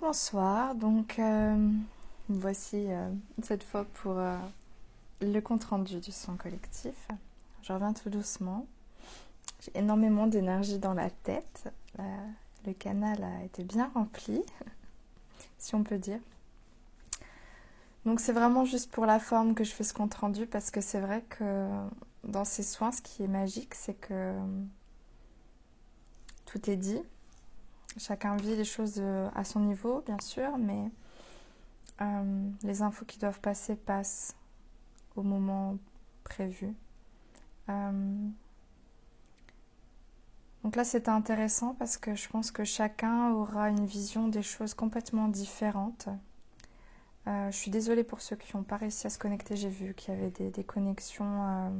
Rebonsoir, donc euh, voici euh, cette fois pour euh, le compte rendu du son collectif. Je reviens tout doucement. J'ai énormément d'énergie dans la tête. le canal a été bien rempli, si on peut dire. Donc c'est vraiment juste pour la forme que je fais ce compte rendu parce que c'est vrai que dans ces soins, ce qui est magique, c'est que tout est dit Chacun vit les choses euh, à son niveau, bien sûr, mais euh, les infos qui doivent passer passent au moment prévu. Euh, donc là, c'était intéressant parce que je pense que chacun aura une vision des choses complètement différentes. je suis désolée pour ceux qui n'ont pas réussi à se connecter. J'ai vu qu'il y avait des connexions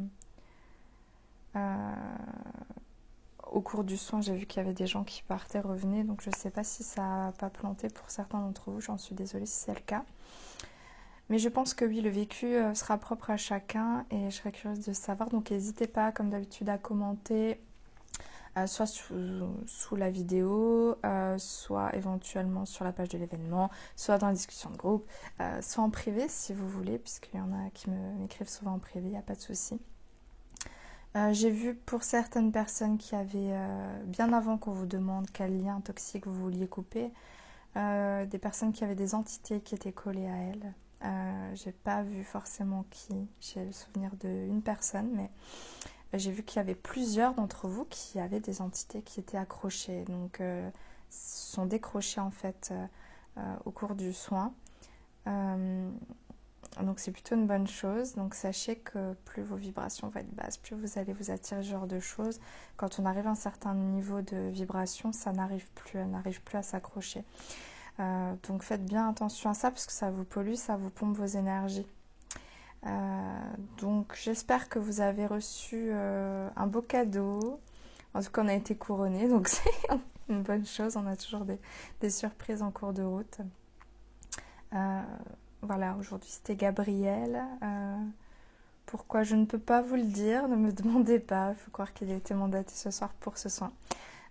au cours du soin, j'ai vu qu'il y avait des gens qui partaient, revenaient, donc je ne sais pas si ça n'a pas planté pour certains d'entre vous, j'en suis désolée si c'est le cas. Mais je pense que oui, le vécu euh, sera propre à chacun et je serais curieuse de savoir. Donc n'hésitez pas, comme d'habitude, à commenter, euh, soit sous, la vidéo, euh, soit éventuellement sur la page de l'événement, soit dans la discussion de groupe, soit en privé si vous voulez, puisqu'il y en a qui m'écrivent souvent en privé, il n'y a pas de souci. Euh, j'ai vu pour certaines personnes qui avaient, euh, bien avant qu'on vous demande quel lien toxique vous vouliez couper, euh, des personnes qui avaient des entités qui étaient collées à elles. j'ai pas vu forcément qui, j'ai le souvenir d'une personne, mais j'ai vu qu'il y avait plusieurs d'entre vous qui avaient des entités qui étaient accrochées, donc sont décrochées en fait au cours du soin. Donc c'est plutôt une bonne chose. Donc sachez que plus vos vibrations vont être basses, plus vous allez vous attirer ce genre de choses. Quand on arrive à un certain niveau de vibration, ça n'arrive plus, elle n'arrive plus à s'accrocher. Euh, donc faites bien attention à ça parce que ça vous pollue, ça vous pompe vos énergies. Euh, donc j'espère que vous avez reçu euh, un beau cadeau. En tout cas, on a été couronné, donc c'est une bonne chose. On a toujours des, des surprises en cours de route. Voilà, aujourd'hui c'était Gabriel. Euh, pourquoi je ne peux pas vous le dire, ne me demandez pas. Il faut croire qu'il a été mandaté ce soir pour ce soin.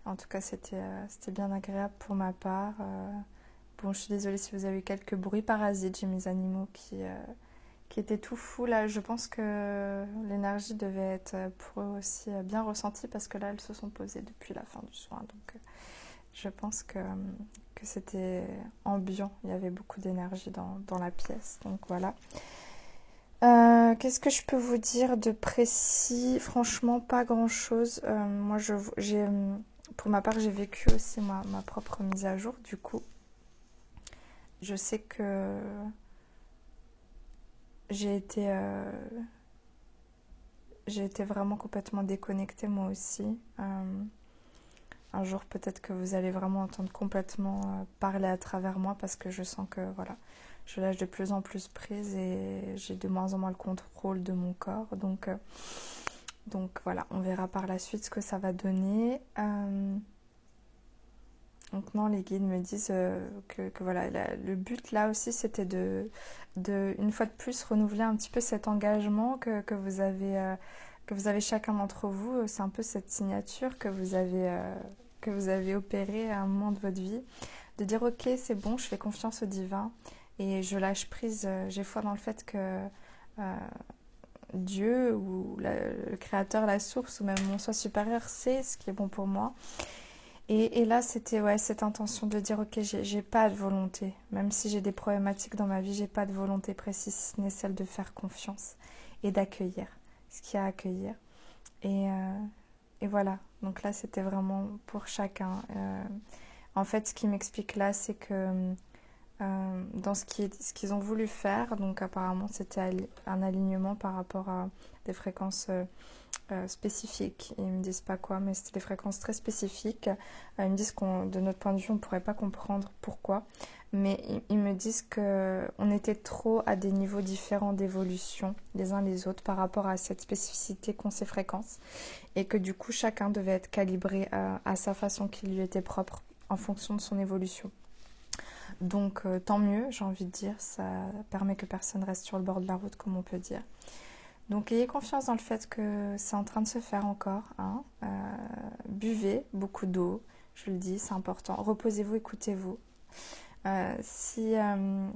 En tout cas, c'était euh, bien agréable pour ma part. Euh, bon, je suis désolée si vous avez eu quelques bruits parasites. J'ai mes animaux qui, qui étaient tout fous. Là, je pense que l'énergie devait être pour eux aussi bien ressentie parce que là, elles se sont posées depuis la fin du soin. Donc, je pense que, que c'était ambiant. Il y avait beaucoup d'énergie dans, dans, la pièce. Donc voilà. Euh, qu'est-ce que je peux vous dire de précis? Franchement, pas grand-chose. Euh, moi, je, pour ma part, j'ai vécu aussi ma, ma, propre mise à jour. Du coup, je sais que j'ai été, euh, j'ai été vraiment complètement déconnectée moi aussi un jour peut-être que vous allez vraiment entendre complètement euh, parler à travers moi parce que je sens que voilà, je lâche de plus en plus prise et j'ai de moins en moins le contrôle de mon corps. Donc, euh, donc voilà, on verra par la suite ce que ça va donner. Euh, donc non, les guides me disent que, voilà, le but là aussi c'était de, de, une fois de plus, renouveler un petit peu cet engagement que, que vous avez que vous avez chacun d'entre vous, c'est un peu cette signature que vous avez que vous avez opéré à un moment de votre vie, de dire ok c'est bon, je fais confiance au divin et je lâche prise, euh, j'ai foi dans le fait que euh, Dieu ou le créateur, la source ou même mon soi supérieur sait ce qui est bon pour moi. Et, là, c'était ouais, cette intention de dire ok, j'ai pas de volonté, même si j'ai des problématiques dans ma vie, j'ai pas de volonté précise, ce n'est celle de faire confiance et d'accueillir ce qu'il y a à accueillir. Et, euh, et voilà, donc là c'était vraiment pour chacun. Euh, en fait, ce qui m'explique là, c'est que euh, dans ce ce qu'ils ont voulu faire, donc apparemment c'était un alignement par rapport à des fréquences euh, spécifiques. Ils me disent pas quoi, mais c'était des fréquences très spécifiques. ils me disent qu'on, de notre point de vue, on pourrait pas comprendre pourquoi mais ils me disent qu'on était trop à des niveaux différents d'évolution les uns les autres par rapport à cette spécificité qu'ont ces fréquences et que du coup chacun devait être calibré à, sa façon qui lui était propre en fonction de son évolution. Donc euh, tant mieux, j'ai envie de dire, ça permet que personne reste sur le bord de la route comme on peut dire. Donc ayez confiance dans le fait que c'est en train de se faire encore. Hein. Euh, buvez beaucoup d'eau, je le dis, c'est important. Reposez-vous, écoutez-vous. si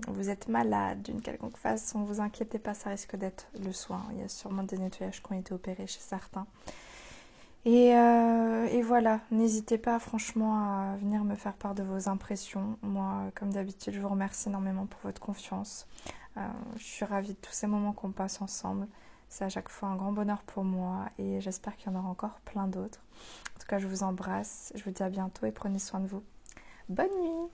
vous êtes malade d'une quelconque façon, vous inquiétez pas, ça risque d'être le soin. Il y a sûrement des nettoyages qui ont été opérés chez certains. Et voilà, n'hésitez pas franchement à venir me faire part de vos impressions. Moi, comme d'habitude, je vous remercie énormément pour votre confiance. je suis ravie de tous ces moments qu'on passe ensemble. C'est à chaque fois un grand bonheur pour moi et j'espère qu'il y en aura encore plein d'autres. En tout cas, je vous embrasse, je vous dis à bientôt et prenez soin de vous. Bonne nuit